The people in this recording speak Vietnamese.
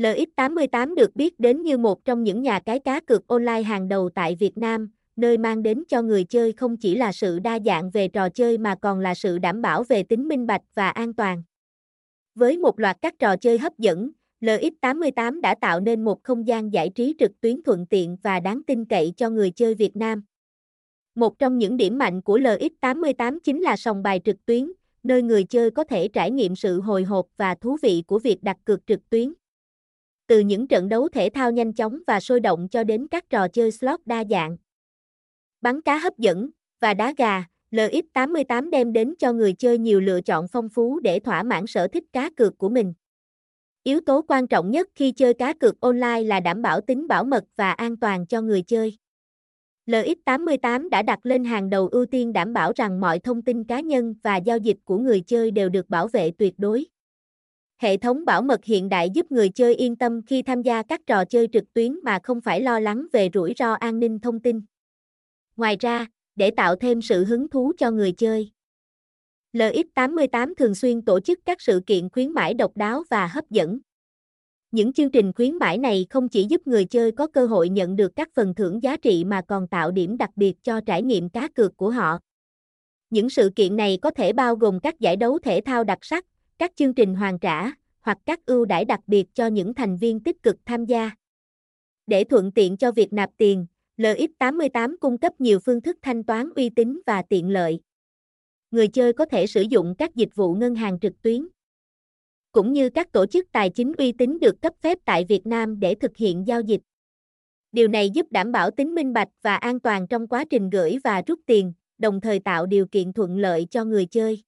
LX88 được biết đến như một trong những nhà cái cá cược online hàng đầu tại Việt Nam, nơi mang đến cho người chơi không chỉ là sự đa dạng về trò chơi mà còn là sự đảm bảo về tính minh bạch và an toàn. Với một loạt các trò chơi hấp dẫn, LX88 đã tạo nên một không gian giải trí trực tuyến thuận tiện và đáng tin cậy cho người chơi Việt Nam. Một trong những điểm mạnh của LX88 chính là sòng bài trực tuyến, nơi người chơi có thể trải nghiệm sự hồi hộp và thú vị của việc đặt cược trực tuyến. Từ những trận đấu thể thao nhanh chóng và sôi động cho đến các trò chơi slot đa dạng. Bắn cá hấp dẫn và đá gà, LX88 đem đến cho người chơi nhiều lựa chọn phong phú để thỏa mãn sở thích cá cược của mình. Yếu tố quan trọng nhất khi chơi cá cược online là đảm bảo tính bảo mật và an toàn cho người chơi. LX88 đã đặt lên hàng đầu ưu tiên đảm bảo rằng mọi thông tin cá nhân và giao dịch của người chơi đều được bảo vệ tuyệt đối. Hệ thống bảo mật hiện đại giúp người chơi yên tâm khi tham gia các trò chơi trực tuyến mà không phải lo lắng về rủi ro an ninh thông tin. Ngoài ra, để tạo thêm sự hứng thú cho người chơi, LX88 thường xuyên tổ chức các sự kiện khuyến mãi độc đáo và hấp dẫn. Những chương trình khuyến mãi này không chỉ giúp người chơi có cơ hội nhận được các phần thưởng giá trị mà còn tạo điểm đặc biệt cho trải nghiệm cá cược của họ. Những sự kiện này có thể bao gồm các giải đấu thể thao đặc sắc, các chương trình hoàn trả, hoặc các ưu đãi đặc biệt cho những thành viên tích cực tham gia. Để thuận tiện cho việc nạp tiền, LX88 cung cấp nhiều phương thức thanh toán uy tín và tiện lợi. Người chơi có thể sử dụng các dịch vụ ngân hàng trực tuyến, cũng như các tổ chức tài chính uy tín được cấp phép tại Việt Nam để thực hiện giao dịch. Điều này giúp đảm bảo tính minh bạch và an toàn trong quá trình gửi và rút tiền, đồng thời tạo điều kiện thuận lợi cho người chơi.